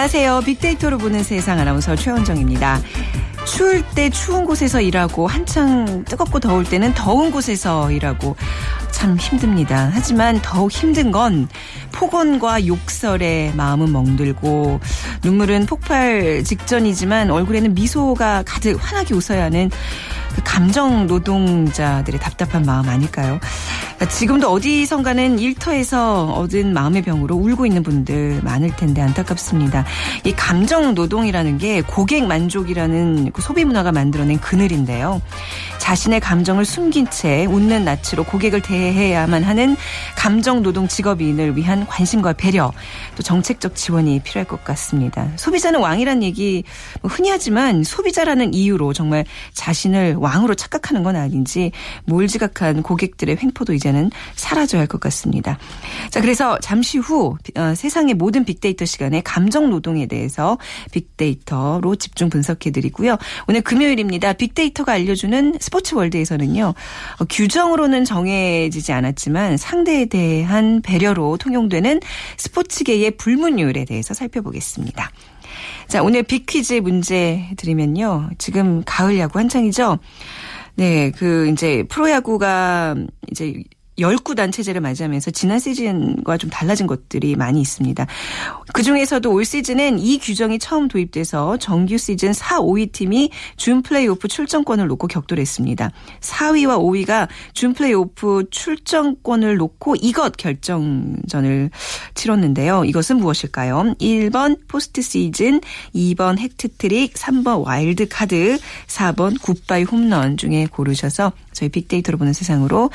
안녕하세요. 빅데이터로 보는 세상 아나운서 최원정입니다. 추울 때 추운 곳에서 일하고 한창 뜨겁고 더울 때는 더운 곳에서 일하고 참 힘듭니다. 하지만 더욱 힘든 건 폭언과 욕설에 마음은 멍들고 눈물은 폭발 직전이지만 얼굴에는 미소가 가득 환하게 웃어야 하는 그 감정 노동자들의 답답한 마음 아닐까요? 지금도 어디선가는 일터에서 얻은 마음의 병으로 울고 있는 분들 많을 텐데 안타깝습니다. 이 감정 노동이라는 게 고객 만족이라는 그 소비 문화가 만들어낸 그늘인데요. 자신의 감정을 숨긴 채 웃는 낯으로 고객을 대해야만 하는 감정 노동 직업인을 위한 관심과 배려, 또 정책적 지원이 필요할 것 같습니다. 소비자는 왕이란 얘기 뭐 흔히 하지만 소비자라는 이유로 정말 자신을 왕으로 착각하는 건 아닌지 몰지각한 고객들의 횡포도 이제는 사라져야 할 것 같습니다. 자, 그래서 잠시 후 어, 세상의 모든 빅데이터 시간에 감정 노동에 대해서 빅데이터로 집중 분석해 드리고요. 오늘 금요일입니다. 빅데이터가 알려주는 스포츠 월드에서는요. 어, 규정으로는 정해지지 않았지만 상대에 대한 배려로 통용되는 스포츠계의 불문율에 대해서 살펴보겠습니다. 자, 오늘 빅퀴즈 문제 드리면요. 지금 가을 야구 한창이죠. 네, 그 이제 프로야구가 이제 열구단 체제를 맞이하면서 지난 시즌과 좀 달라진 것들이 많이 있습니다. 그중에서도 올 시즌엔 이 규정이 처음 도입돼서 정규 시즌 4, 5위 팀이 준 플레이오프 출전권을 놓고 격돌했습니다. 4위와 5위가 준 플레이오프 출전권을 놓고 이것 결정전을 치렀는데요. 이것은 무엇일까요? 1번 포스트 시즌, 2번 해트트릭, 3번 와일드 카드, 4번 굿바이 홈런 중에 고르셔서 저희 빅데이터로 보는 세상으로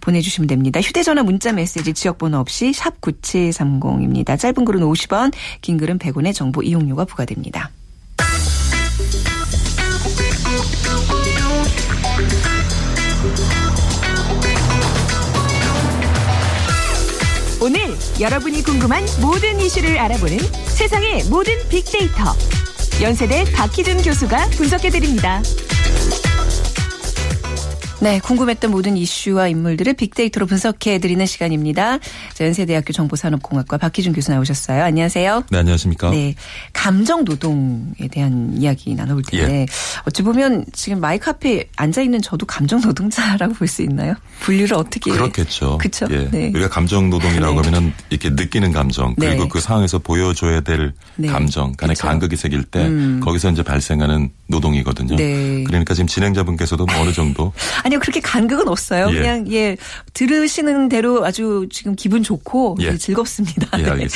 보내주시면 됩니다. 휴대전화 문자 메시지 지역번호 없이 샵 9730입니다. 짧은 글은 50원, 긴 글은 100원의 정보 이용료가 부과됩니다. 오늘 여러분이 궁금한 모든 이슈를 알아보는 세상의 모든 빅데이터. 연세대 박희준 교수가 분석해드립니다. 네, 궁금했던 모든 이슈와 인물들을 빅데이터로 분석해 드리는 시간입니다. 연세대학교 정보산업공학과 박희준 교수 나오셨어요. 안녕하세요. 네, 안녕하십니까. 네, 감정 노동에 대한 이야기 나눠볼 텐데 예. 어찌 보면 지금 마이크 앞에 앉아 있는 저도 감정 노동자라고 볼 수 있나요? 분류를 어떻게? 그렇겠죠. 그렇죠. 예. 네. 우리가 감정 노동이라고 네. 하면은 이렇게 느끼는 감정 그리고 네. 그 상황에서 보여줘야 될 네. 감정 간의 그쵸. 간극이 생길 때 음. 거기서 이제 발생하는 노동이거든요. 네. 그러니까 지금 진행자분께서도 뭐 어느 정도 아니요 그렇게 간극은 없어요. 예. 그냥 예 들으시는 대로 아주 지금 기분 좋고 예. 즐겁습니다. 예, 네.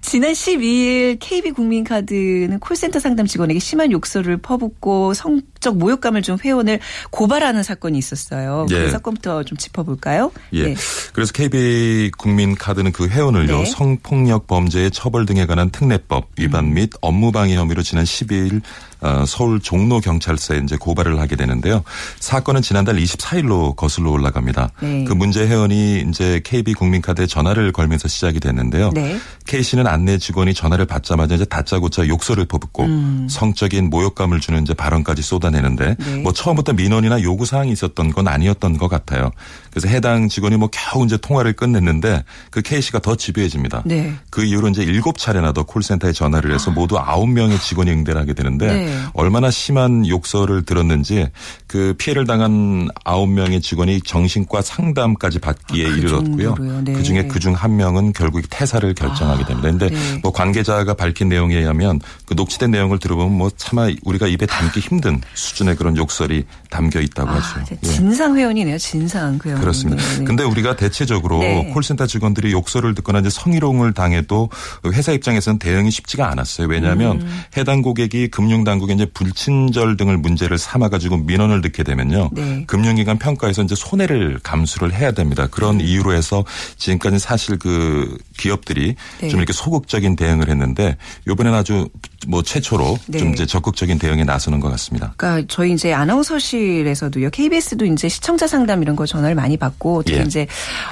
지난 12일 KB 국민카드는 콜센터 상담 직원에게 심한 욕설을 퍼붓고 성적 모욕감을 준 회원을 고발하는 사건이 있었어요. 그 예. 사건부터 좀 짚어볼까요? 예. 네. 그래서 KB 국민카드는 그 회원을요 네. 성폭력 범죄의 처벌 등에 관한 특례법 위반 음. 및 업무방해 혐의로 지난 12일 어, 서울 종로 경찰서에 이제 고발을 하게 되는데요. 사건은 지난달 24일로 거슬러 올라갑니다. 네. 그 문제 회원이 이제 KB 국민카드에 전화를 걸면서 시작이 됐는데요. 네. K 씨는 안내 직원이 전화를 받자마자 이제 다짜고짜 욕설을 퍼붓고 음. 성적인 모욕감을 주는 이제 발언까지 쏟아내는데 네. 뭐 처음부터 민원이나 요구 사항이 있었던 건 아니었던 것 같아요. 그래서 해당 직원이 뭐 겨우 이제 통화를 끝냈는데 그 K 씨가 더 집요해집니다. 네. 그 이후로 이제 일곱 차례나 더 콜센터에 전화를 해서 모두 아홉 명의 직원이 응대를 하게 되는데 네. 얼마나 심한 욕설을 들었는지 그 피해를 당한 아홉 명의 직원이 정신과 상담까지 받기에 아, 그 이르렀고요. 네. 그 중에 그중 한 명은 결국 퇴사를 결정하게 됩니다. 그런데 아, 네. 뭐 관계자가 밝힌 내용에 의하면 그 녹취된 내용을 들어보면 뭐 차마 우리가 입에 담기 힘든 수준의 그런 욕설이 담겨 있다고 아, 하죠. 예. 진상 회원이네요. 진상 회원. 그렇습니다. 네. 근데 우리가 대체적으로 네. 콜센터 직원들이 욕설을 듣거나 이제 성희롱을 당해도 회사 입장에서는 대응이 쉽지가 않았어요. 왜냐하면 음. 해당 고객이 금융당국 결국에 이제 불친절 등을 문제를 삼아 가지고 민원을 넣게 되면요. 네. 금융기관 평가에서 이제 손해를 감수를 해야 됩니다. 그런 네. 이유로 해서 지금까지 사실 그 기업들이 네. 좀 이렇게 소극적인 대응을 했는데 이번에는 아주 뭐 최초로 네. 좀 이제 적극적인 대응에 나서는 것 같습니다. 그러니까 저희 이제 아나운서실에서도요. KBS도 이제 시청자 상담 이런 거 전화를 많이 받고 특히 예. 이제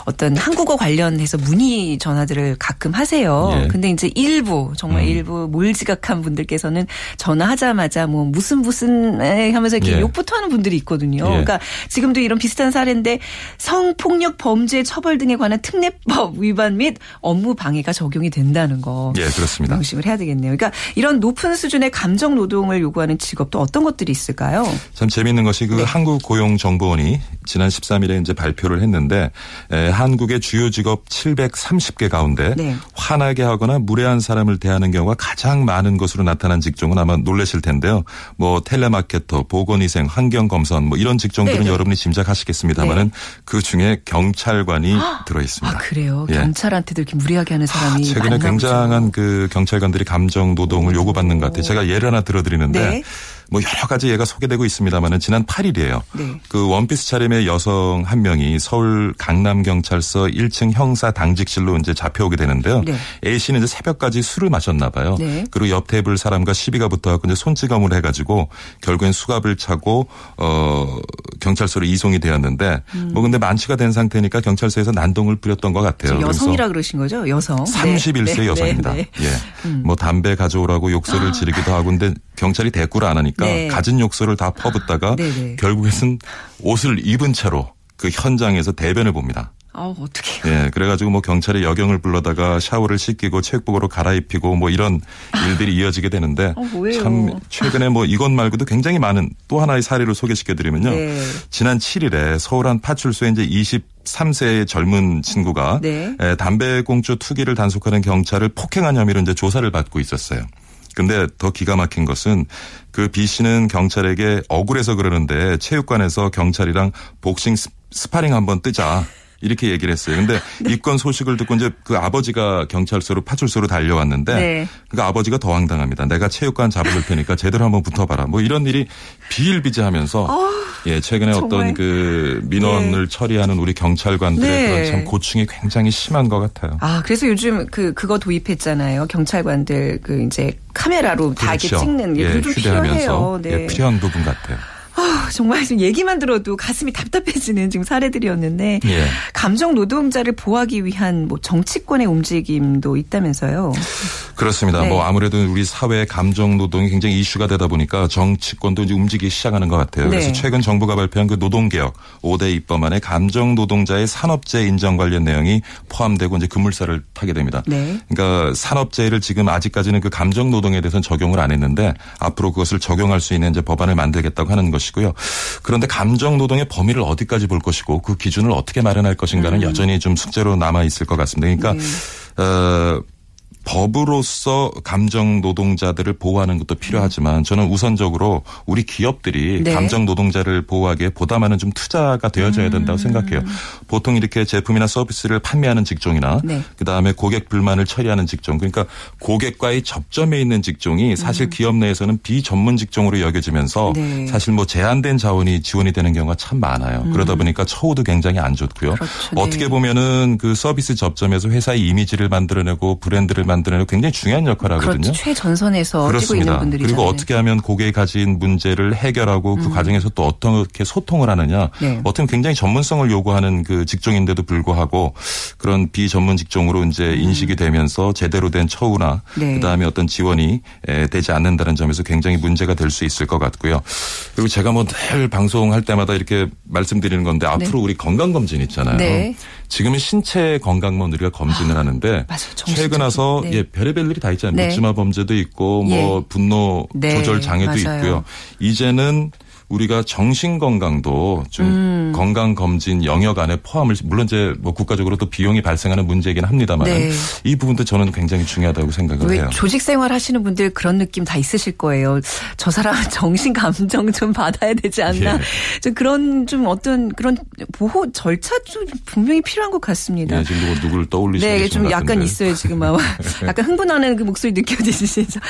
어떤 한국어 관련해서 문의 전화들을 가끔 하세요. 예. 근데 이제 일부 정말 음. 일부 몰지각한 분들께서는 전화하자마자 보자마자 뭐 무슨 무슨 하면서 이렇게 예. 욕부터 하는 분들이 있거든요. 예. 그러니까 지금도 이런 비슷한 사례인데 성폭력 범죄 처벌 등에 관한 특례법 위반 및 업무 방해가 적용이 된다는 거. 예, 그렇습니다. 명심을 해야 되겠네요. 그러니까 이런 높은 수준의 감정 노동을 요구하는 직업도 어떤 것들이 있을까요? 참 재미있는 것이 그 네. 한국 고용 정보원이 지난 13일에 이제 발표를 했는데 에, 한국의 주요 직업 730개 가운데 네. 화나게 하거나 무례한 사람을 대하는 경우가 가장 많은 것으로 나타난 직종은 아마 놀라실 텐데요. 뭐 텔레마케터, 보건위생, 환경검선 뭐 이런 직종들은 네네. 네. 여러분이 짐작하시겠습니다만은 네. 그 중에 경찰관이 들어 있습니다. 아 그래요? 예. 경찰한테도 이렇게 무례하게 하는 사람이 아, 최근에 굉장한 보죠. 그 경찰관들이 감정 노동을 요구받는 것 같아요. 제가 예를 하나 들어드리는데. 네. 뭐 여러 가지 예가 소개되고 있습니다만은 지난 8일이에요. 네. 그 원피스 차림의 여성 한 명이 서울 강남 경찰서 1층 형사 당직실로 이제 잡혀오게 되는데요. 네. A 씨는 이제 새벽까지 술을 마셨나 봐요. 네. 그리고 옆 테이블 사람과 시비가 붙어갖고 이제 손찌검을 해가지고 결국엔 수갑을 차고 어 경찰서로 이송이 되었는데 음. 뭐 근데 만취가 된 상태니까 경찰서에서 난동을 부렸던 것 같아요. 여성이라 그러신 거죠? 여성. 31세 여성입니다. 예. 음. 뭐 담배 가져오라고 욕설을 아. 지르기도 하고 근데 경찰이 대꾸를 안 하니까 네. 가진 욕설을 다 퍼붓다가 네, 결국에는 옷을 입은 채로 그 현장에서 대변을 봅니다. 아, 어떻게. 예, 그래가지고 뭐 경찰에 여경을 불러다가 샤워를 씻기고 체육복으로 갈아입히고 뭐 이런 일들이 이어지게 되는데 어, 참 최근에 뭐 이것 말고도 굉장히 많은 또 하나의 사례를 소개시켜드리면요. 네. 지난 7일에 서울 한 파출소에 이제 23세의 젊은 친구가 네. 담배꽁초 투기를 단속하는 경찰을 폭행한 혐의로 이제 조사를 받고 있었어요. 근데 더 기가 막힌 것은 그 B 씨는 경찰에게 억울해서 그러는데 체육관에서 경찰이랑 복싱 스파링 한번 뜨자. 이렇게 얘기를 했어요. 근데 입건 소식을 듣고 이제 그 아버지가 경찰서로 파출소로 달려왔는데 네. 그 아버지가 더 황당합니다. 내가 체육관 잡을 테니까 제대로 한번 붙어봐라. 뭐 이런 일이 비일비재하면서 어, 예 최근에 정말. 어떤 그 민원을 네. 처리하는 우리 경찰관들의 네. 그런 참 고충이 굉장히 심한 것 같아요. 아 그래서 요즘 그 그거 도입했잖아요. 경찰관들 그 이제 카메라로 그렇죠. 다 이렇게 그렇죠. 찍는 게 예, 좀 필요해요. 네. 예, 필요한 부분 같아요. 아, 정말 지금 얘기만 들어도 가슴이 답답해지는 지금 사례들이었는데 예. 감정 노동자를 보호하기 위한 뭐 정치권의 움직임도 있다면서요. 그렇습니다. 네. 뭐 아무래도 우리 사회 감정 노동이 굉장히 이슈가 되다 보니까 정치권도 이제 움직이기 시작하는 것 같아요. 네. 그래서 최근 정부가 발표한 그 노동개혁 5대 입법안에 감정 노동자의 산업재 인정 관련 내용이 포함되고 이제 급물살을 타게 됩니다. 네. 그러니까 산업재를 지금 아직까지는 그 감정 노동에 대해서는 적용을 안 했는데 앞으로 그것을 적용할 수 있는 이제 법안을 만들겠다고 하는 것이고요. 그런데 감정 노동의 범위를 어디까지 볼 것이고 그 기준을 어떻게 마련할 것인가는 음. 여전히 좀 숙제로 남아 있을 것 같습니다. 그러니까 네. 어 법으로서 감정 노동자들을 보호하는 것도 필요하지만 저는 우선적으로 우리 기업들이 네. 감정 노동자를 보호하기에 보다 많은 좀 투자가 되어져야 된다고 음. 생각해요. 보통 이렇게 제품이나 서비스를 판매하는 직종이나 네. 그다음에 고객 불만을 처리하는 직종 그러니까 고객과의 접점에 있는 직종이 사실 음. 기업 내에서는 비전문 직종으로 여겨지면서 네. 사실 뭐 제한된 자원이 지원이 되는 경우가 참 많아요. 음. 그러다 보니까 처우도 굉장히 안 좋고요. 그렇죠. 어떻게 네. 보면은 그 서비스 접점에서 회사의 이미지를 만들어내고 브랜드를 만드는 굉장히 중요한 역할을 하거든요. 그렇죠. 최전선에서 그렇습니다. 그리고 어떻게 하면 고객이 가진 문제를 해결하고 그 음. 과정에서 또 어떻게 소통을 하느냐. 네. 어떻게 굉장히 전문성을 요구하는 그 직종인데도 불구하고 그런 비전문 직종으로 이제 음. 인식이 되면서 제대로 된 처우나 네. 그다음에 어떤 지원이 되지 않는다는 점에서 굉장히 문제가 될 수 있을 것 같고요. 그리고 제가 뭐 늘 방송할 때마다 이렇게 말씀드리는 건데 앞으로 네. 우리 건강검진 있잖아요. 네. 지금은 신체 건강만 우리가 검진을 아, 하는데 맞아, 최근 와서 네. 예, 별의별 일이 다 있잖아요. 네. 묻지마 범죄도 있고 뭐 예. 분노 네. 조절 장애도. 있고요. 이제는 우리가 정신 건강도 좀 음. 건강 검진 영역 안에 포함을 물론 이제 뭐 국가적으로 또 비용이 발생하는 문제이긴 합니다만 네. 이 부분도 저는 굉장히 중요하다고 생각을 해요. 조직 생활 하시는 분들 그런 느낌 다 있으실 거예요. 저 사람 정신 감정 좀 받아야 되지 않나. 예. 좀 그런 좀 어떤 그런 보호 절차 좀 분명히 필요한 것 같습니다. 네, 지금 누구를 떠올리시는 네, 좀 약간 있어요 지금 아마 약간 흥분하는 그 목소리 느껴지시죠.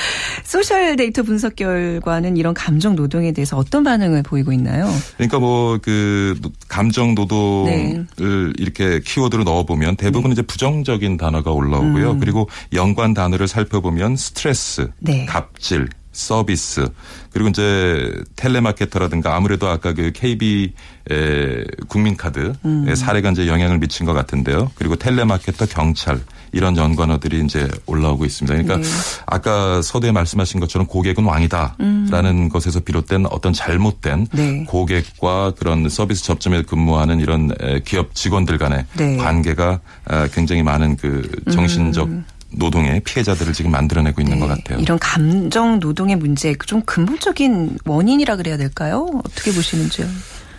소셜 데이터 분석 결과는 이런 감정 노동에 대해서 어떤 반응 을 반응을 보이고 있나요? 그러니까 뭐 그 감정 노동을 네. 이렇게 키워드로 넣어 보면 대부분 네. 이제 부정적인 단어가 올라오고요. 음. 그리고 연관 단어를 살펴보면 스트레스, 네. 갑질, 서비스 그리고 이제 텔레마케터라든가 아무래도 아까 그 KB 에 국민카드 음. 사례가 이제 영향을 미친 것 같은데요. 그리고 텔레마케터 경찰 이런 연관어들이 이제 올라오고 있습니다. 그러니까 네. 아까 서두에 말씀하신 것처럼 고객은 왕이다라는 음. 것에서 비롯된 어떤 잘못된 네. 고객과 그런 서비스 접점에 근무하는 이런 기업 직원들 간의 네. 관계가 아, 굉장히 많은 그 정신적 음. 노동의 피해자들을 지금 만들어내고 있는 네. 것 같아요. 이런 감정 노동의 문제 좀 근본적인 원인이라 그래야 될까요? 어떻게 보시는지요?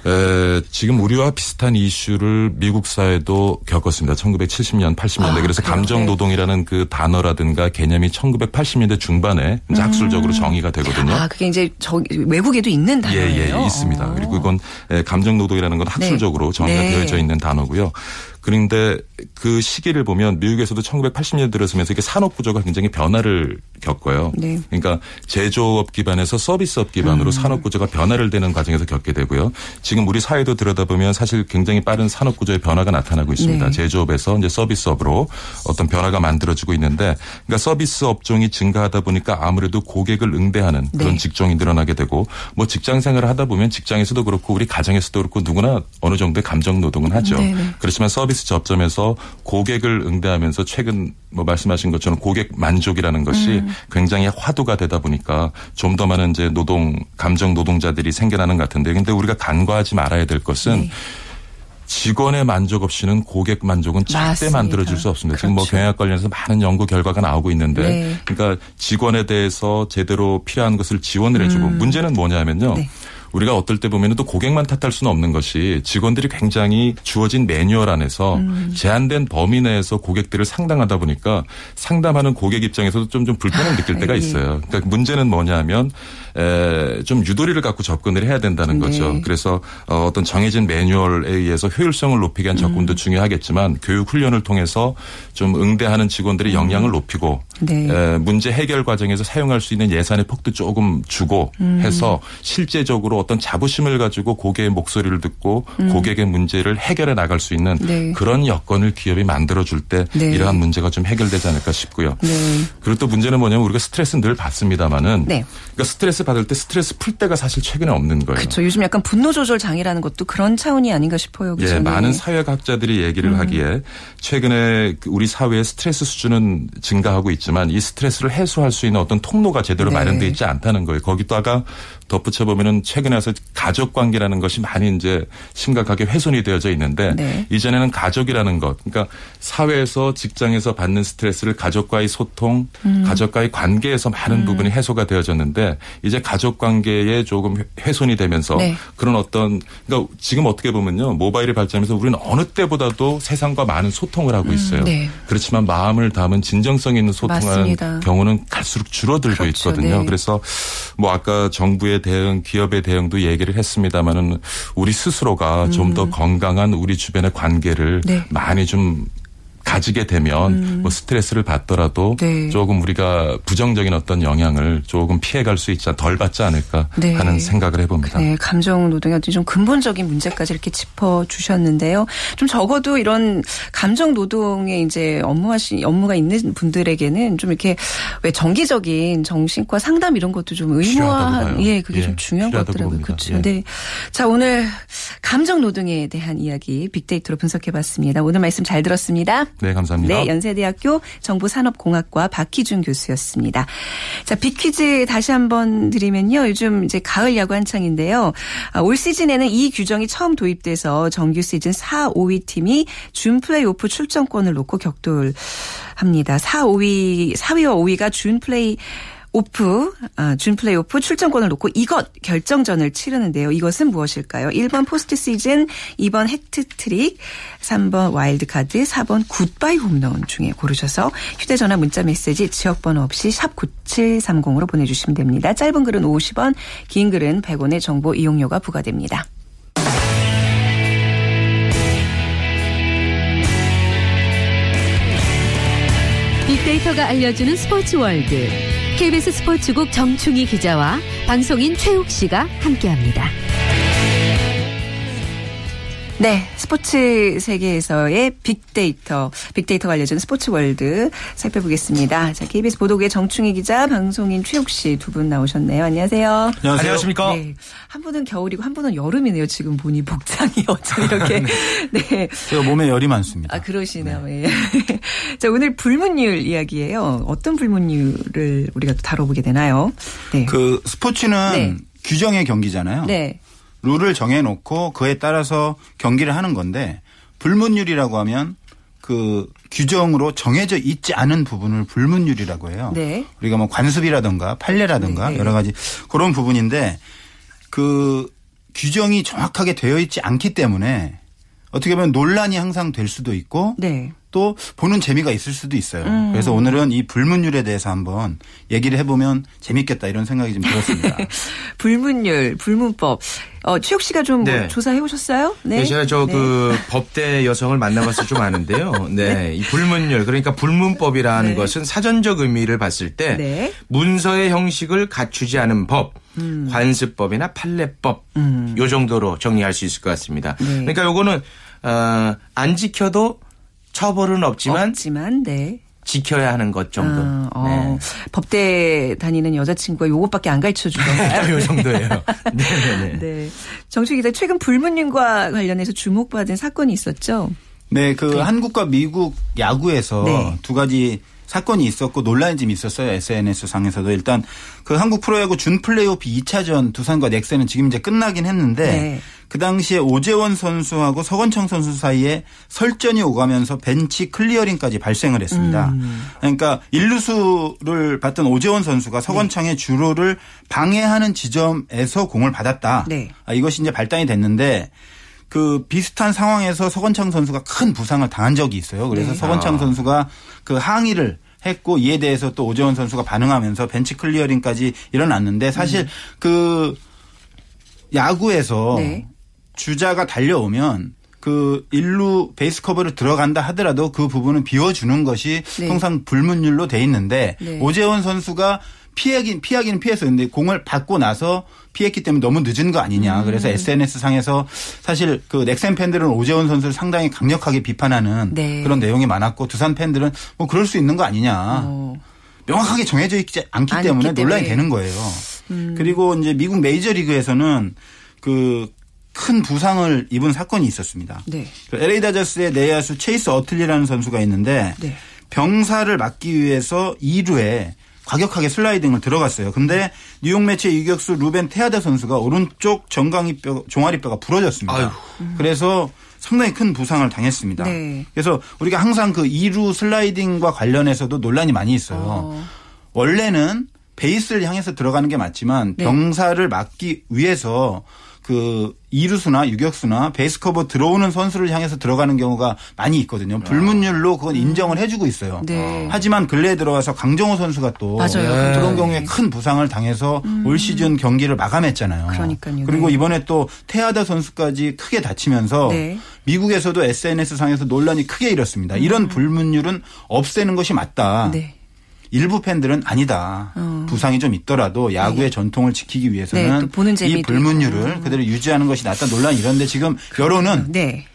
에, 지금 우리와 비슷한 이슈를 미국 사회도 겪었습니다. 1970년, 80년대. 아, 그래서? 감정 네. 노동이라는 그 단어라든가 개념이 1980년대 중반에 음. 학술적으로 정의가 되거든요. 아, 그게 이제 저 외국에도 있는 단어예요. 예, 예, 있습니다. 어. 그리고 이건 감정 노동이라는 건 학술적으로 네. 정의가 네. 되어져 있는 단어고요. 그런데 그 시기를 보면 미국에서도 1980년대 들어서면서 이게 산업 구조가 굉장히 변화를 겪어요. 네. 그러니까 제조업 기반에서 서비스업 기반으로 음. 산업 구조가 변화를 되는 과정에서 겪게 되고요. 지금 우리 사회도 들여다보면 사실 굉장히 빠른 산업 구조의 변화가 나타나고 있습니다. 네. 제조업에서 이제 서비스업으로 어떤 변화가 만들어지고 있는데 그러니까 서비스 업종이 증가하다 보니까 아무래도 고객을 응대하는 그런 네. 직종이 늘어나게 되고 뭐 직장 생활을 하다 보면 직장에서도 그렇고 우리 가정에서도 그렇고 누구나 어느 정도의 감정 노동은 하죠. 네, 네. 그렇지만 서비스 접점에서 고객을 응대하면서 최근 뭐 말씀하신 것처럼 고객 만족이라는 것이 음. 굉장히 화두가 되다 보니까 좀 더 많은 이제 노동 감정 노동자들이 생겨나는 것 같은데 근데 우리가 간과하지 말아야 될 것은 네. 직원의 만족 없이는 고객 만족은 절대 만들어줄 수 없습니다. 그렇죠. 지금 뭐 그렇죠. 경영학 관련해서 많은 연구 결과가 나오고 있는데 네. 그러니까 직원에 대해서 제대로 필요한 것을 지원을 해주고 음. 문제는 뭐냐면요. 네. 우리가 어떨 때 보면 또 고객만 탓할 수는 없는 것이 직원들이 굉장히 주어진 매뉴얼 안에서 음. 제한된 범위 내에서 고객들을 상담하다 보니까 상담하는 고객 입장에서도 좀, 좀 불편을 느낄 때가 아, 예. 있어요. 그러니까 문제는 뭐냐면 에, 좀 유도리를 갖고 접근을 해야 된다는 거죠. 네. 그래서 어, 어떤 정해진 매뉴얼에 의해서 효율성을 높이기 위한 접근도 음. 중요하겠지만 교육 훈련을 통해서 좀 응대하는 직원들의 음. 역량을 높이고 네. 에, 문제 해결 과정에서 사용할 수 있는 예산의 폭도 조금 주고 음. 해서 실제적으로 어떤 자부심을 가지고 고객의 목소리를 듣고 음. 고객의 문제를 해결해 나갈 수 있는 네. 그런 여건을 기업이 만들어줄 때 네. 이러한 문제가 좀 해결되지 않을까 싶고요. 네. 그리고 또 문제는 뭐냐면 우리가 스트레스 늘 받습니다마는 네. 그러니까 스트레스 받을 때 스트레스 풀 데가 사실 최근에 없는 거예요. 그렇죠. 요즘 약간 분노 조절 장애라는 것도 그런 차원이 아닌가 싶어요. 그렇죠? 예, 많은 사회학자들이 얘기를 음. 하기에 최근에 그 우리 사회의 스트레스 수준은 증가하고 있지만 이 스트레스를 해소할 수 있는 어떤 통로가 제대로 네. 마련되어 있지 않다는 거예요. 거기다가 덧붙여 보면은 최근에 와서 가족 관계라는 것이 많이 이제 심각하게 훼손이 되어져 있는데 네. 이전에는 가족이라는 것, 그러니까 사회에서 직장에서 받는 스트레스를 가족과의 소통, 음. 가족과의 관계에서 많은 음. 부분이 해소가 되어졌는데 이제 가족 관계에 조금 훼손이 되면서 네. 그런 어떤 그러니까 지금 어떻게 보면요 모바일이 발전해서 우리는 어느 때보다도 세상과 많은 소통을 하고 음, 있어요. 음. 네. 그렇지만 마음을 담은 진정성 있는 소통하는 맞습니다. 경우는 갈수록 줄어들고 그렇죠. 있거든요. 네. 그래서 뭐 아까 정부의 대응, 기업의 대응도 얘기를 했습니다마는 우리 스스로가 음. 좀더 건강한 우리 주변의 관계를 네. 많이 좀 가지게 되면 음. 뭐 스트레스를 받더라도 네. 조금 우리가 부정적인 어떤 영향을 조금 피해갈 수 있지 덜 받지 않을까 네. 하는 생각을 해봅니다. 네, 감정 노동의 어떤 좀 근본적인 문제까지 이렇게 짚어 주셨는데요. 좀 적어도 이런 감정 노동에 이제 업무하시 업무가 있는 분들에게는 좀 이렇게 왜 정기적인 정신과 상담 이런 것도 좀 의무화 예 그게 예, 좀 중요한 것 같더라고요. 그렇죠. 예. 네. 자 오늘 감정 노동에 대한 이야기 빅데이터로 분석해봤습니다. 오늘 말씀 잘 들었습니다. 네, 감사합니다. 네, 연세대학교 정보산업공학과 박희준 교수였습니다. 자, 빅퀴즈 다시 한번 드리면요. 요즘 이제 가을 야구 한창인데요. 아, 올 시즌에는 이 규정이 처음 도입돼서 정규 시즌 4, 5위 팀이 준 플레이오프 출전권을 놓고 격돌합니다. 4, 5위, 4위와 5위가 준 플레이 오프, 아, 준 플레이오프 출전권을 놓고 이것 결정전을 치르는데요. 이것은 무엇일까요? 1번 포스트 시즌, 2번 해트트릭, 3번 와일드카드, 4번 굿바이 홈런 중에 고르셔서 휴대전화 문자 메시지 지역번호 없이 샵 9730으로 보내주시면 됩니다. 짧은 글은 50원, 긴 글은 100원의 정보 이용료가 부과됩니다. 빅데이터가 알려주는 스포츠 월드. KBS 스포츠국 정충희 기자와 방송인 최욱 씨가 함께합니다. 네, 스포츠 세계에서의 빅데이터, 빅데이터가 알려준 스포츠 월드 살펴보겠습니다. 자, KBS 보도국의 정충희 기자, 방송인 최욱 씨 두 분 나오셨네요. 안녕하세요. 안녕하십니까? 네, 한 분은 겨울이고 한 분은 여름이네요. 지금 보니 복장이 어쩜 이렇게. 네. 제가 몸에 열이 많습니다. 아, 그러시네요. 네. 예. 자, 오늘 불문율 이야기예요. 어떤 불문율을 우리가 또 다뤄보게 되나요? 네. 그 스포츠는 네. 규정의 경기잖아요. 네. 룰을 정해놓고 그에 따라서 경기를 하는 건데 불문율이라고 하면 그 규정으로 정해져 있지 않은 부분을 불문율이라고 해요. 네. 우리가 뭐 관습이라든가 판례라든가 네, 네. 여러 가지 그런 부분인데 그 규정이 정확하게 되어 있지 않기 때문에 어떻게 보면 논란이 항상 될 수도 있고 네. 또 보는 재미가 있을 수도 있어요. 음. 그래서 오늘은 이 불문율에 대해서 한번 얘기를 해보면 재밌겠다 이런 생각이 좀 들었습니다. 불문율, 불문법. 어, 최욱 씨가 좀뭐 네. 조사해 오셨어요? 네, 제가 저그 법대 여성을 만나봐서 좀 아는데요. 네, 이 불문율 그러니까 불문법이라는 네. 것은 사전적 의미를 봤을 때 네. 문서의 형식을 갖추지 않은 법, 음. 관습법이나 판례법 요 정도로 정리할 수 있을 것 같습니다. 네. 그러니까 요거는 어, 안 지켜도 처벌은 없지만 없지만, 네. 지켜야 하는 것 정도. 아, 어, 법대 다니는 여자친구가 요것밖에 안 가르쳐 네. 주던가요? 요 정도예요. 네네네. 네. 정치 기자 최근 불문율과 관련해서 주목받은 사건이 있었죠. 네, 그 한국과 미국 야구에서 네. 두 가지 사건이 있었고 논란이 좀 있었어요. SNS 상에서도 일단 그 한국 프로야구 준 플레이오프 2차전 두산과 넥센은 지금 이제 끝나긴 했는데 네. 그 당시에 오재원 선수하고 서건창 선수 사이에 설전이 오가면서 벤치 클리어링까지 발생을 했습니다. 음. 그러니까 일루수를 받던 오재원 선수가 서건창의 주로를 방해하는 지점에서 공을 받았다. 네. 아, 이것이 이제 발단이 됐는데 그 비슷한 상황에서 서건창 선수가 큰 부상을 당한 적이 있어요. 그래서 네. 서건창 아. 선수가 그 항의를 했고 이에 대해서 또 오재원 선수가 반응하면서 벤치 클리어링까지 일어났는데 사실 그 야구에서 네. 주자가 달려오면 그 일루 베이스 커버를 들어간다 하더라도 그 부분은 비워주는 것이 네. 통상 불문율로 돼 있는데 네. 오재원 선수가 피하긴 피하기는 피했었는데 공을 받고 나서 피했기 때문에 너무 늦은 거 아니냐. 음. 그래서 SNS 상에서 사실 그 넥센 팬들은 오재원 선수를 상당히 강력하게 비판하는 네. 그런 내용이 많았고 두산 팬들은 뭐 그럴 수 있는 거 아니냐. 어. 명확하게 정해져 있지 않기 때문에 논란이. 되는 거예요. 음. 그리고 이제 미국 메이저리그에서는 그 큰 부상을 입은 사건이 있었습니다. 네. 그 LA 다저스의 내야수 체이스 어틀리라는 선수가 있는데 네. 병사를 막기 위해서 2루에 과격하게 슬라이딩을 들어갔어요. 근데 뉴욕 매치의 유격수 루벤 테아다 선수가 오른쪽 정강이뼈 종아리뼈가 부러졌습니다. 아이고. 그래서 상당히 큰 부상을 당했습니다. 네. 그래서 우리가 항상 그 2루 슬라이딩과 관련해서도 논란이 많이 있어요. 어. 원래는 베이스를 향해서 들어가는 게 맞지만 네. 병사를 막기 위해서 그 이루수나 유격수나 베이스 커버 들어오는 선수를 향해서 들어가는 경우가 많이 있거든요. 불문율로 그건 인정을 해주고 있어요. 네. 하지만 근래에 들어와서 강정호 선수가 또 맞아요. 네. 그런 경우에 큰 부상을 당해서 올 시즌 경기를 마감했잖아요. 그러니까요. 그리고 네. 이번에 또 테아다 선수까지 크게 다치면서 네. 미국에서도 SNS 상에서 논란이 크게 일었습니다. 이런 불문율은 없애는 것이 맞다. 음. 네. 일부 팬들은 아니다. 어. 부상이 좀 있더라도 야구의 전통을 지키기 네, 위해서는 또 보는 이 불문율을 있고. 그대로 유지하는 것이 낫다 논란이 이런데 지금 여론은 네.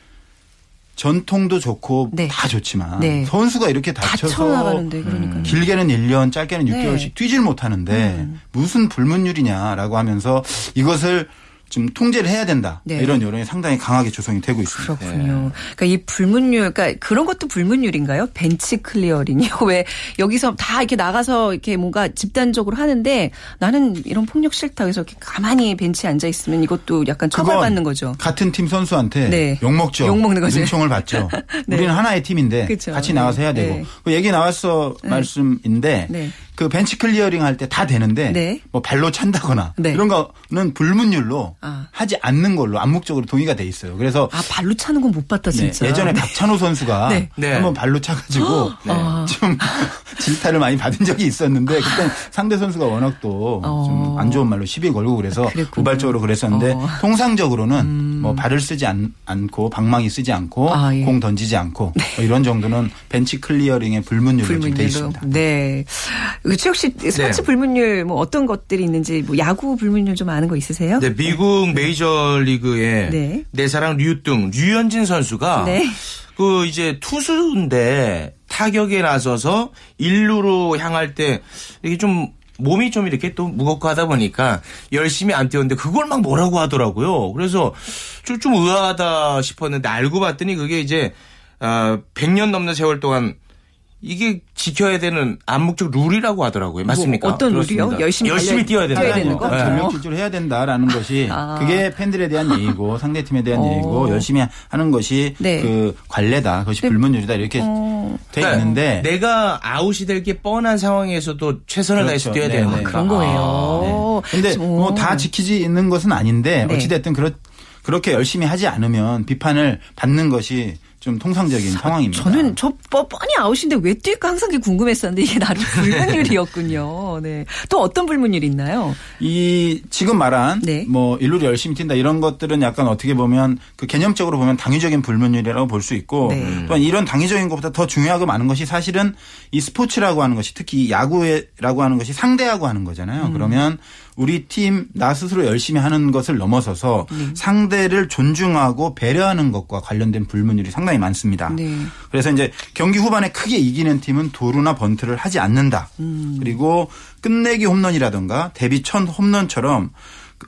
전통도 좋고 네. 다 좋지만 네. 선수가 이렇게 다쳐서 음. 길게는 1년 짧게는 네. 음. 6개월씩 뛰질 못하는데 무슨 불문율이냐라고 하면서 이것을 좀 통제를 해야 된다. 네. 이런 여론이 상당히 강하게 조성이 되고 있습니다. 그렇군요. 그러니까 이 불문율, 그러니까 그런 것도 불문율인가요? 벤치 클리어링이요. 왜 여기서 다 이렇게 나가서 이렇게 뭔가 집단적으로 하는데 나는 이런 폭력 싫다. 그래서 이렇게 가만히 벤치에 앉아 있으면 이것도 약간 처벌받는 거죠. 같은 팀 선수한테 네. 욕 먹죠. 욕 먹는 거죠. 눈총을 받죠. 네. 우리는 하나의 팀인데 그쵸. 같이 나가서 해야 네. 되고. 네. 그 얘기 나와서 말씀인데 네. 그 벤치 클리어링 할 때 다 되는데 네. 뭐 발로 찬다거나 네. 이런 거는 불문율로 아. 하지 않는 걸로 암묵적으로 동의가 돼 있어요. 그래서 아, 발로 차는 건 못 봤다, 네, 진짜. 예전에 박찬호 선수가 네. 네. 한번 발로 차가지고 네. 아. 좀 질타를 많이 받은 적이 있었는데 그때 상대 선수가 워낙 또 어. 좀안 좋은 말로 시비 걸고 그래서 그랬군요. 우발적으로 그랬었는데 어. 음. 통상적으로는 뭐 발을 쓰지 않, 고 방망이 쓰지 않고 아, 예. 공 던지지 않고 뭐 이런 정도는 벤치 클리어링의 불문율로 불문율로. 있습니다. 네. 그 최욱 씨 스포츠 네. 불문율 뭐 어떤 것들이 있는지 뭐 야구 불문율 좀 아는 거 있으세요? 네, 미국 메이저리그의 네. 내 사랑 류뚱 류현진 선수가 네. 그 이제 투수인데 타격에 나서서 일루로 향할 때 이게 좀 몸이 좀 이렇게 또 무겁고 하다 보니까 열심히 안 뛰었는데 그걸 막 뭐라고 하더라고요. 그래서 좀, 좀 의아하다 싶었는데 알고 봤더니 그게 이제 어, 100년 넘는 세월 동안 이게 지켜야 되는 암묵적 룰이라고 하더라고요. 맞습니까? 뭐 어떤 그렇습니다. 룰이요? 열심히 열심히 뛰어야 된다. 뛰어야 되는 거? 네. 전력 질주를 해야 된다라는 것이 아. 그게 팬들에 대한 예의고 상대 팀에 대한 예의고 열심히 하는 것이 네. 그 관례다. 그것이 불문율이다. 이렇게 돼 그러니까 있는데 내가 아웃이 될 게 뻔한 상황에서도 최선을 다해서 그렇죠. 뛰어야 네, 되는 네. 그런 거예요. 네. 근데 오. 뭐다 지키지 있는 것은 아닌데 네. 어찌됐든 그렇, 그렇게 열심히 하지 않으면 비판을 받는 것이 좀 통상적인 상황입니다. 저는 저 뻔- 뻔히 아웃인데 왜 뛸까 항상 궁금했었는데 이게 나름 불문율이었군요. 네. 또 어떤 불문율이 있나요? 이 지금 말한 네. 뭐 일루리 열심히 뛴다 이런 것들은 약간 어떻게 보면 그 개념적으로 보면 당위적인 불문율이라고 볼 수 있고 네. 또한 이런 당위적인 것보다 더 중요하고 많은 것이 사실은 이 스포츠라고 하는 것이 특히 이 야구라고 하는 것이 상대하고 하는 거잖아요. 음. 그러면 우리 팀 나 스스로 열심히 하는 것을 넘어서서 네. 상대를 존중하고 배려하는 것과 관련된 불문율이 상당히 많습니다. 네. 그래서 이제 경기 후반에 크게 이기는 팀은 도루나 번트를 하지 않는다. 음. 그리고 끝내기 홈런이라든가 데뷔 첫 홈런처럼 그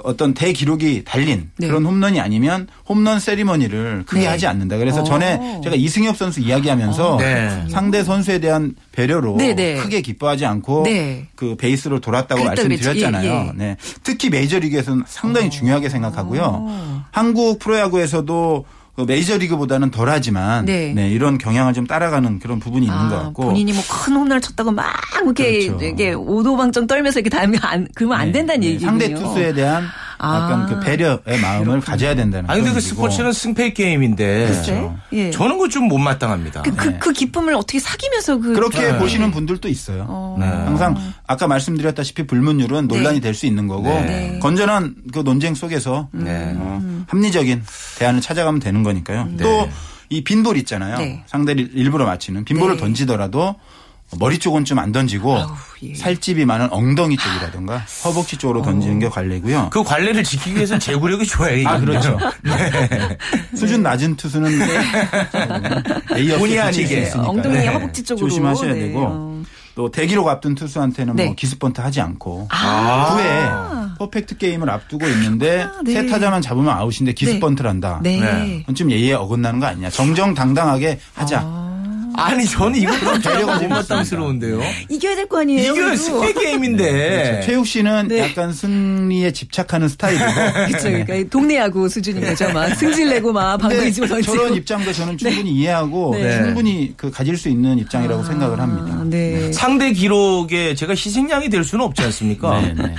어떤 대기록이 달린 네. 그런 홈런이 아니면 홈런 세리머니를 크게 네. 하지 않는다. 그래서 어. 전에 제가 이승엽 선수 이야기하면서 네. 상대 선수에 대한 배려로 네, 네. 크게 기뻐하지 않고 네. 그 베이스로 돌았다고 말씀드렸잖아요. 예, 예. 네. 특히 메이저리그에서는 상당히 중요하게 생각하고요. 한국 프로야구에서도 그 메이저리그보다는 덜하지만 네. 네, 이런 경향을 좀 따라가는 그런 부분이 있는 것 아, 같고 본인이 뭐 큰 홈런을 쳤다고 막 이렇게 그렇죠. 이게 오도방정 떨면서 이렇게 다면 안 그러면 안 네, 된다는 네. 얘기군요. 상대 투수에 대한 약간 아, 그 배려의 마음을 가져야 된다는 아니 근데 그. 스포츠는 승패 게임인데 글쎄, 예. 저는 그거 좀 못마땅합니다. 그, 그, 네. 그 기쁨을 어떻게 사귀면서 그 그렇게 네. 보시는 분들도 있어요. 어. 네. 항상 아까 말씀드렸다시피 불문율은 논란이 네. 될수 있는 거고 네. 건전한 그 논쟁 속에서 네. 어, 합리적인 대안을 찾아가면 되는 거니까요. 네. 또이 빈볼 있잖아요. 네. 상대를 일부러 맞히는 빈볼을 네. 던지더라도 머리 쪽은 좀 안 던지고 아우, 예. 살집이 많은 엉덩이 쪽이라든가 허벅지 쪽으로 던지는 게 관례고요. 그 관례를 지키기 위해서 제구력이 좋아야 아. 그렇죠. 수준 낮은 투수는 A 본의 아니게. 엉덩이 네. 허벅지 쪽으로 조심하셔야 네. 되고 어. 또 대기록 앞둔 투수한테는 네. 뭐 기습번트 하지 않고 아. 후에 퍼펙트 게임을 앞두고 있는데 아, 네. 세 타자만 잡으면 아웃인데 기습번트를 한다. 네. 네. 그건 좀 예의에 어긋나는 거 아니냐. 정정당당하게 하자. 아 니 저는 이거 그런 배려가 배려가 좀 못마땅스러운데요. 이겨야 될 거 아니에요. 이거 그래도. 승패 게임인데. 최욱 씨는 네. 약간 승리에 집착하는 스타일이고 그쵸. 그러니까 동네 야구 수준인 거죠. 막 승질 내고 막 방구 근데 뒤집어 던지고. 저런 입장도 저는 충분히 이해하고 네. 충분히 그 가질 수 있는 입장이라고 생각을 합니다. 아, 네. 상대 기록에 제가 희생양이 될 수는 없지 않습니까? 네, 네.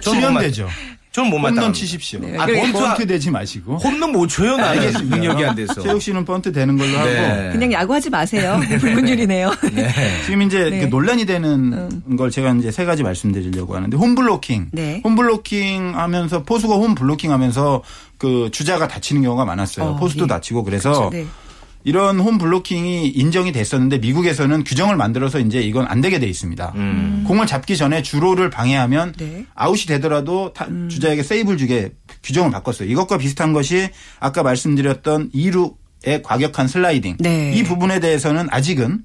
저는 실현되죠. 저는 못 홈런 맞다. 치십시오. 네, 아, 그래, 번트 번트 되지 마시고. 홈런 못 쳐요 나는 알겠습니다. 능력이 안 돼서. 최욱 씨는 번트 되는 걸로 하고 네. 그냥 야구하지 마세요. 불문율이네요. 네. 지금 이제 네. 그 논란이 되는 걸 제가 이제 세 가지 말씀드리려고 하는데 홈블로킹, 네. 홈블로킹 하면서 포수가 홈블로킹 하면서 그 주자가 다치는 경우가 많았어요. 어, 포수도 예. 다치고 그래서 네. 이런 홈 블로킹이 인정이 됐었는데 미국에서는 규정을 만들어서 이제 이건 안 되게 돼 있습니다. 공을 잡기 전에 주로를 방해하면 네. 아웃이 되더라도 타- 주자에게 세이브를 주게 규정을 바꿨어요. 이것과 비슷한 것이 아까 말씀드렸던 2루의 과격한 슬라이딩. 네. 이 부분에 대해서는 아직은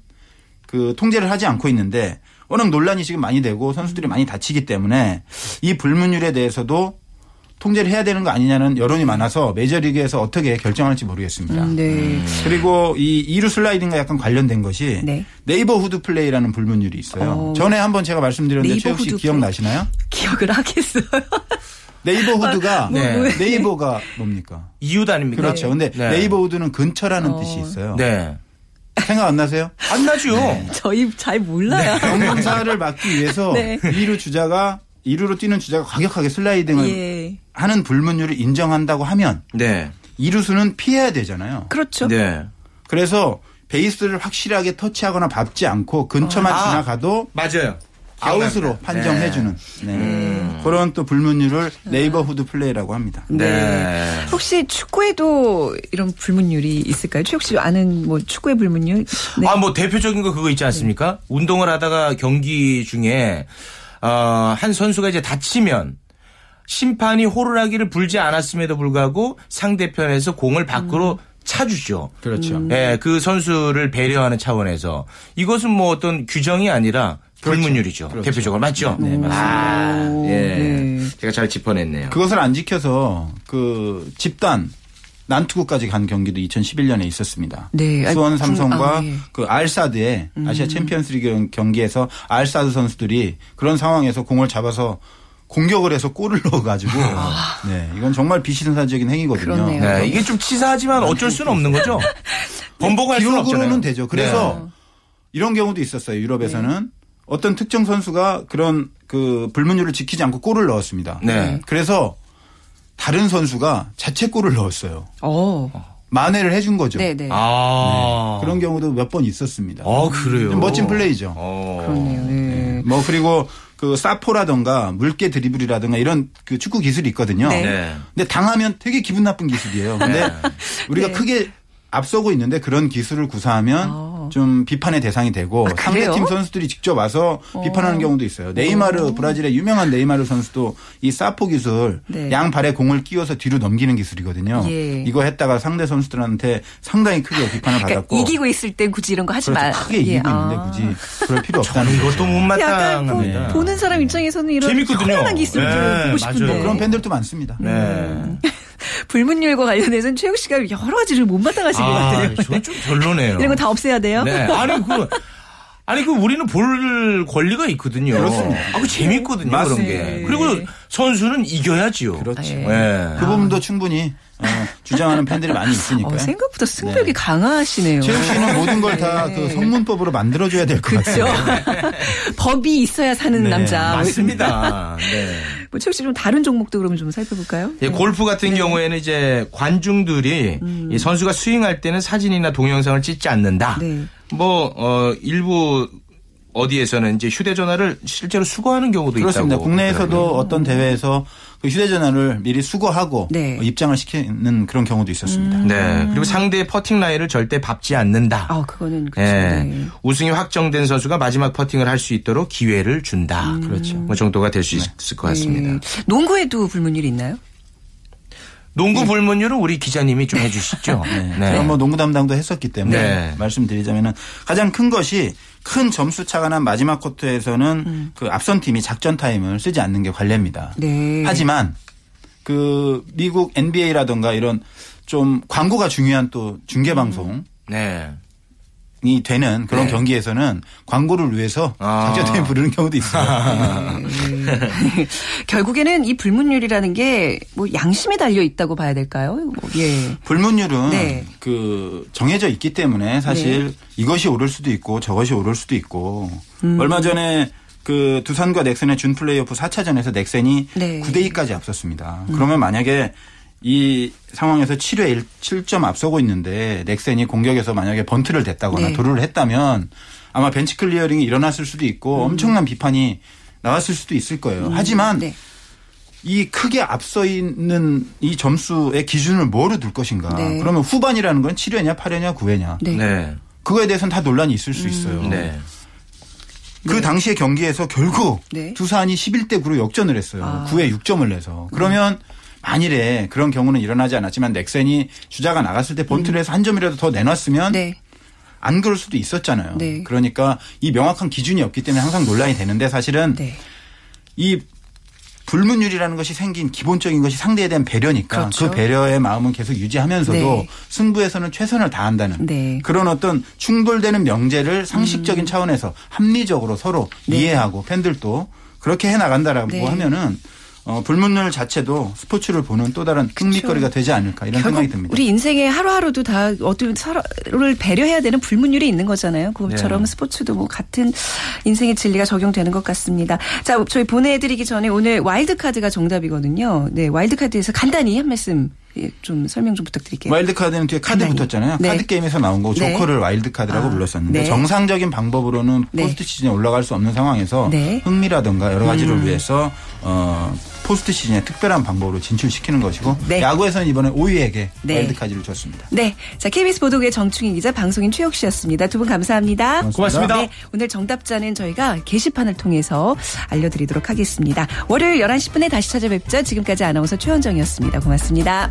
그 통제를 하지 않고 있는데 워낙 논란이 지금 많이 되고 선수들이 많이 다치기 때문에 이 불문율에 대해서도 통제를 해야 되는 거 아니냐는 여론이 많아서 메이저리그에서 어떻게 결정할지 모르겠습니다. 음, 네. 그리고 이 이루 슬라이딩과 약간 관련된 것이 네. 네이버 후드 플레이라는 불문율이 있어요. 어. 전에 한번 제가 말씀드렸는데 최욱 씨 기억나시나요? 기억을 하겠어요. 네이버 후드가 네. 네이버가 뭡니까? 이웃 아닙니까? 그렇죠. 근데 네. 네이버 후드는 근처라는 뜻이 있어요. 네. 생각 안 나세요? 안 나죠. 저희 잘 몰라요. 경사를 막기 위해서 네. 2루 주자가 2루로 뛰는 주자가 과격하게 슬라이딩을 예. 하는 불문율을 인정한다고 하면 네. 2루수는 피해야 되잖아요. 그렇죠. 네. 그래서 베이스를 확실하게 터치하거나 밟지 않고 근처만 아. 지나가도 맞아요. 아웃으로 판정해주는 네. 그런 또 불문율을 네이버후드 플레이라고 합니다. 네. 혹시 축구에도 이런 불문율이 있을까요? 씨 아는 뭐 축구의 불문율? 네. 아, 뭐 대표적인 거 그거 있지 않습니까? 운동을 하다가 경기 중에 어, 한 선수가 이제 다치면 심판이 호루라기를 불지 않았음에도 불구하고 상대편에서 공을 밖으로 차주죠. 그렇죠. 예, 그 선수를 배려하는 차원에서 이것은 뭐 어떤 규정이 아니라 불문율이죠. 그렇죠. 대표적으로 맞죠? 네, 맞습니다. 아, 예. 네. 제가 잘 짚어냈네요. 그것을 안 지켜서 그 집단 난투구까지 간 경기도 2011년에 있었습니다. 네. 수원 삼성과 아, 예. 그 알사드의 아시아 챔피언스리그 경기에서 알사드 선수들이 그런 상황에서 공을 잡아서 공격을 해서 골을 넣어가지고 네 이건 정말 비신사적인 행위거든요. 그렇네요. 네, 이게 좀 치사하지만 어쩔 수는 없는 거죠. 번복할 수는 없잖아요. 기록으로는 되죠. 그래서 네. 이런 경우도 있었어요. 유럽에서는 어떤 특정 선수가 그런 그 불문율을 지키지 않고 골을 넣었습니다. 네. 그래서 다른 선수가 자책골을 넣었어요. 어. 만회를 해준 거죠. 네네. 아. 그런 경우도 몇 번 있었습니다. 아, 그래요. 멋진 플레이죠. 어. 그렇네요. 네. 뭐 그리고 그 사포라던가 물개 드리블이라든가 이런 그 축구 기술이 있거든요. 네. 네. 근데 당하면 되게 기분 나쁜 기술이에요. 근데 네. 우리가 네. 크게 앞서고 있는데 그런 기술을 구사하면 아. 좀 비판의 대상이 되고 아? 상대팀 선수들이 직접 와서 비판하는 경우도 있어요. 네이마르 브라질의 유명한 네이마르 선수도 이 사포 기술 네. 양 발에 공을 끼워서 뒤로 넘기는 기술이거든요. 예. 이거 했다가 상대 선수들한테 상당히 크게 비판을 그러니까 받았고 이기고 있을 땐 굳이 이런 거 하지 그렇죠. 마. 크게 예, 이기고 아. 있는데 굳이 그럴 필요 없다는 이것도 거죠. 약간 보, 못마땅합니다. 보는 사람 입장에서는 이런 재밌거든요. 기술을 네, 보고 싶은데 맞아요. 그런 팬들도 많습니다. 네. 불문율과 관련해서는 최욱 씨가 여러 가지를 못마땅하신 것 아, 같아요. 저건 좀 별로네요. 이런 거 다 없애야 돼요. 네. 아니 그 아니 그 우리는 볼 권리가 있거든요. 그렇습니다. 아, 그 재밌거든요 그런 맞습니다. 게. 그리고 선수는 이겨야지요. 그렇죠. 예. 네. 그 부분도 충분히 어, 주장하는 팬들이 많이 있으니까요. 어, 생각보다 승벽이 강하시네요. 최욱 씨는 모든 걸 다그 성문법으로 만들어줘야 될것 그렇죠. 같아요. 법이 있어야 사는 네, 남자. 맞습니다. 네. 뭐 최욱 씨좀 다른 종목도 그러면 좀 살펴볼까요? 예, 골프 같은 경우에는 이제 관중들이 이 선수가 스윙할 때는 사진이나 동영상을 찍지 않는다. 네. 뭐 어, 일부 어디에서는 이제 휴대전화를 실제로 수거하는 경우도 그렇습니다. 있다고. 국내에서도 그러더라고요. 어떤 대회에서 그 휴대전화를 미리 수거하고 네. 어, 입장을 시키는 그런 경우도 있었습니다. 네. 그리고 상대의 퍼팅 라인을 절대 밟지 않는다. 아, 그거는 그렇죠. 예. 네. 우승이 확정된 선수가 마지막 퍼팅을 할 수 있도록 기회를 준다. 그렇죠. 뭐 정도가 될 수 있을 것 같습니다. 네. 농구에도 불문율이 있나요? 농구 불문율은 우리 기자님이 좀 해주시죠. 네. 제가 뭐 농구 담당도 했었기 때문에 네. 말씀드리자면은 가장 큰 것이 큰 점수 차가 난 마지막 쿼터에서는 그 앞선 팀이 작전 타임을 쓰지 않는 게 관례입니다. 네. 하지만 그 미국 NBA라든가 이런 좀 광고가 중요한 또 중계 방송이 네. 되는 그런 네. 경기에서는 광고를 위해서 아. 작전 타임 부르는 경우도 있어요. 결국에는 이 불문율이라는 게 뭐 양심에 달려 있다고 봐야 될까요? 뭐, 예. 불문율은 네. 그 정해져 있기 때문에 사실 이것이 오를 수도 있고 저것이 오를 수도 있고 음. 얼마 전에 그 두산과 넥센의 준 플레이오프 4차전에서 넥센이 네. 9대 2까지 앞섰습니다. 그러면 만약에 이 상황에서 7회 1, 7점 앞서고 있는데 넥센이 공격에서 만약에 번트를 댔다거나 네. 도루를 했다면 아마 벤치 클리어링이 일어났을 수도 있고 엄청난 비판이 나왔을 수도 있을 거예요. 하지만 네. 이 크게 앞서 있는 이 점수의 기준을 뭐로 둘 것인가. 네. 그러면 후반이라는 건 7회냐 8회냐 9회냐. 네. 네. 그거에 대해서는 다 논란이 있을 수 있어요. 네. 그 당시의 경기에서 결국 네. 두산이 11대 9로 역전을 했어요. 아. 9회 6점을 내서. 그러면 만일에 그런 경우는 일어나지 않았지만 넥센이 주자가 나갔을 때 해서 한 점이라도 더 내놨으면 음. 네. 안 그럴 수도 있었잖아요. 네. 그러니까 이 명확한 기준이 없기 때문에 항상 논란이 되는데 사실은 네. 이 불문율이라는 것이 생긴 기본적인 것이 상대에 대한 배려니까 그렇죠. 그 배려의 마음은 계속 유지하면서도 네. 승부에서는 최선을 다한다는 네. 음. 그런 어떤 충돌되는 명제를 상식적인 차원에서 합리적으로 서로 네. 이해하고 팬들도 그렇게 해 나간다라고 네. 하면은 어, 불문율 자체도 스포츠를 보는 또 다른 흥미거리가 되지 않을까 이런 생각이 듭니다. 우리 인생의 하루하루도 다 어떤 서로를 배려해야 되는 불문율이 있는 거잖아요. 그것처럼 네. 스포츠도 뭐 같은 인생의 진리가 적용되는 것 같습니다. 자, 저희 보내드리기 전에 오늘 와일드카드가 정답이거든요. 네, 와일드카드에서 간단히 한 말씀 예, 좀 설명 좀 부탁드릴게요. 와일드 카드는 뒤에 카드란 이름 붙었잖아요. 네. 카드 게임에서 나온 거고 네. 조커를 와일드 카드라고 아, 불렀었는데 네. 정상적인 방법으로는 네. 포스트 시즌에 올라갈 수 없는 상황에서 네. 흥미라든가 여러 가지를 음. 위해서 어 포스트 시즌에 특별한 방법으로 진출시키는 것이고 네. 야구에서는 이번에 5위에게 네. 와일드 카드를 줬습니다. 네. 자, KBS 보도국의 정충희 기자, 방송인 최혁 씨였습니다. 두 분 감사합니다. 고맙습니다. 네. 오늘 정답자는 저희가 게시판을 통해서 알려드리도록 하겠습니다. 월요일 11시 10분에 다시 찾아뵙죠. 지금까지 아나운서 최원정이었습니다. 고맙습니다.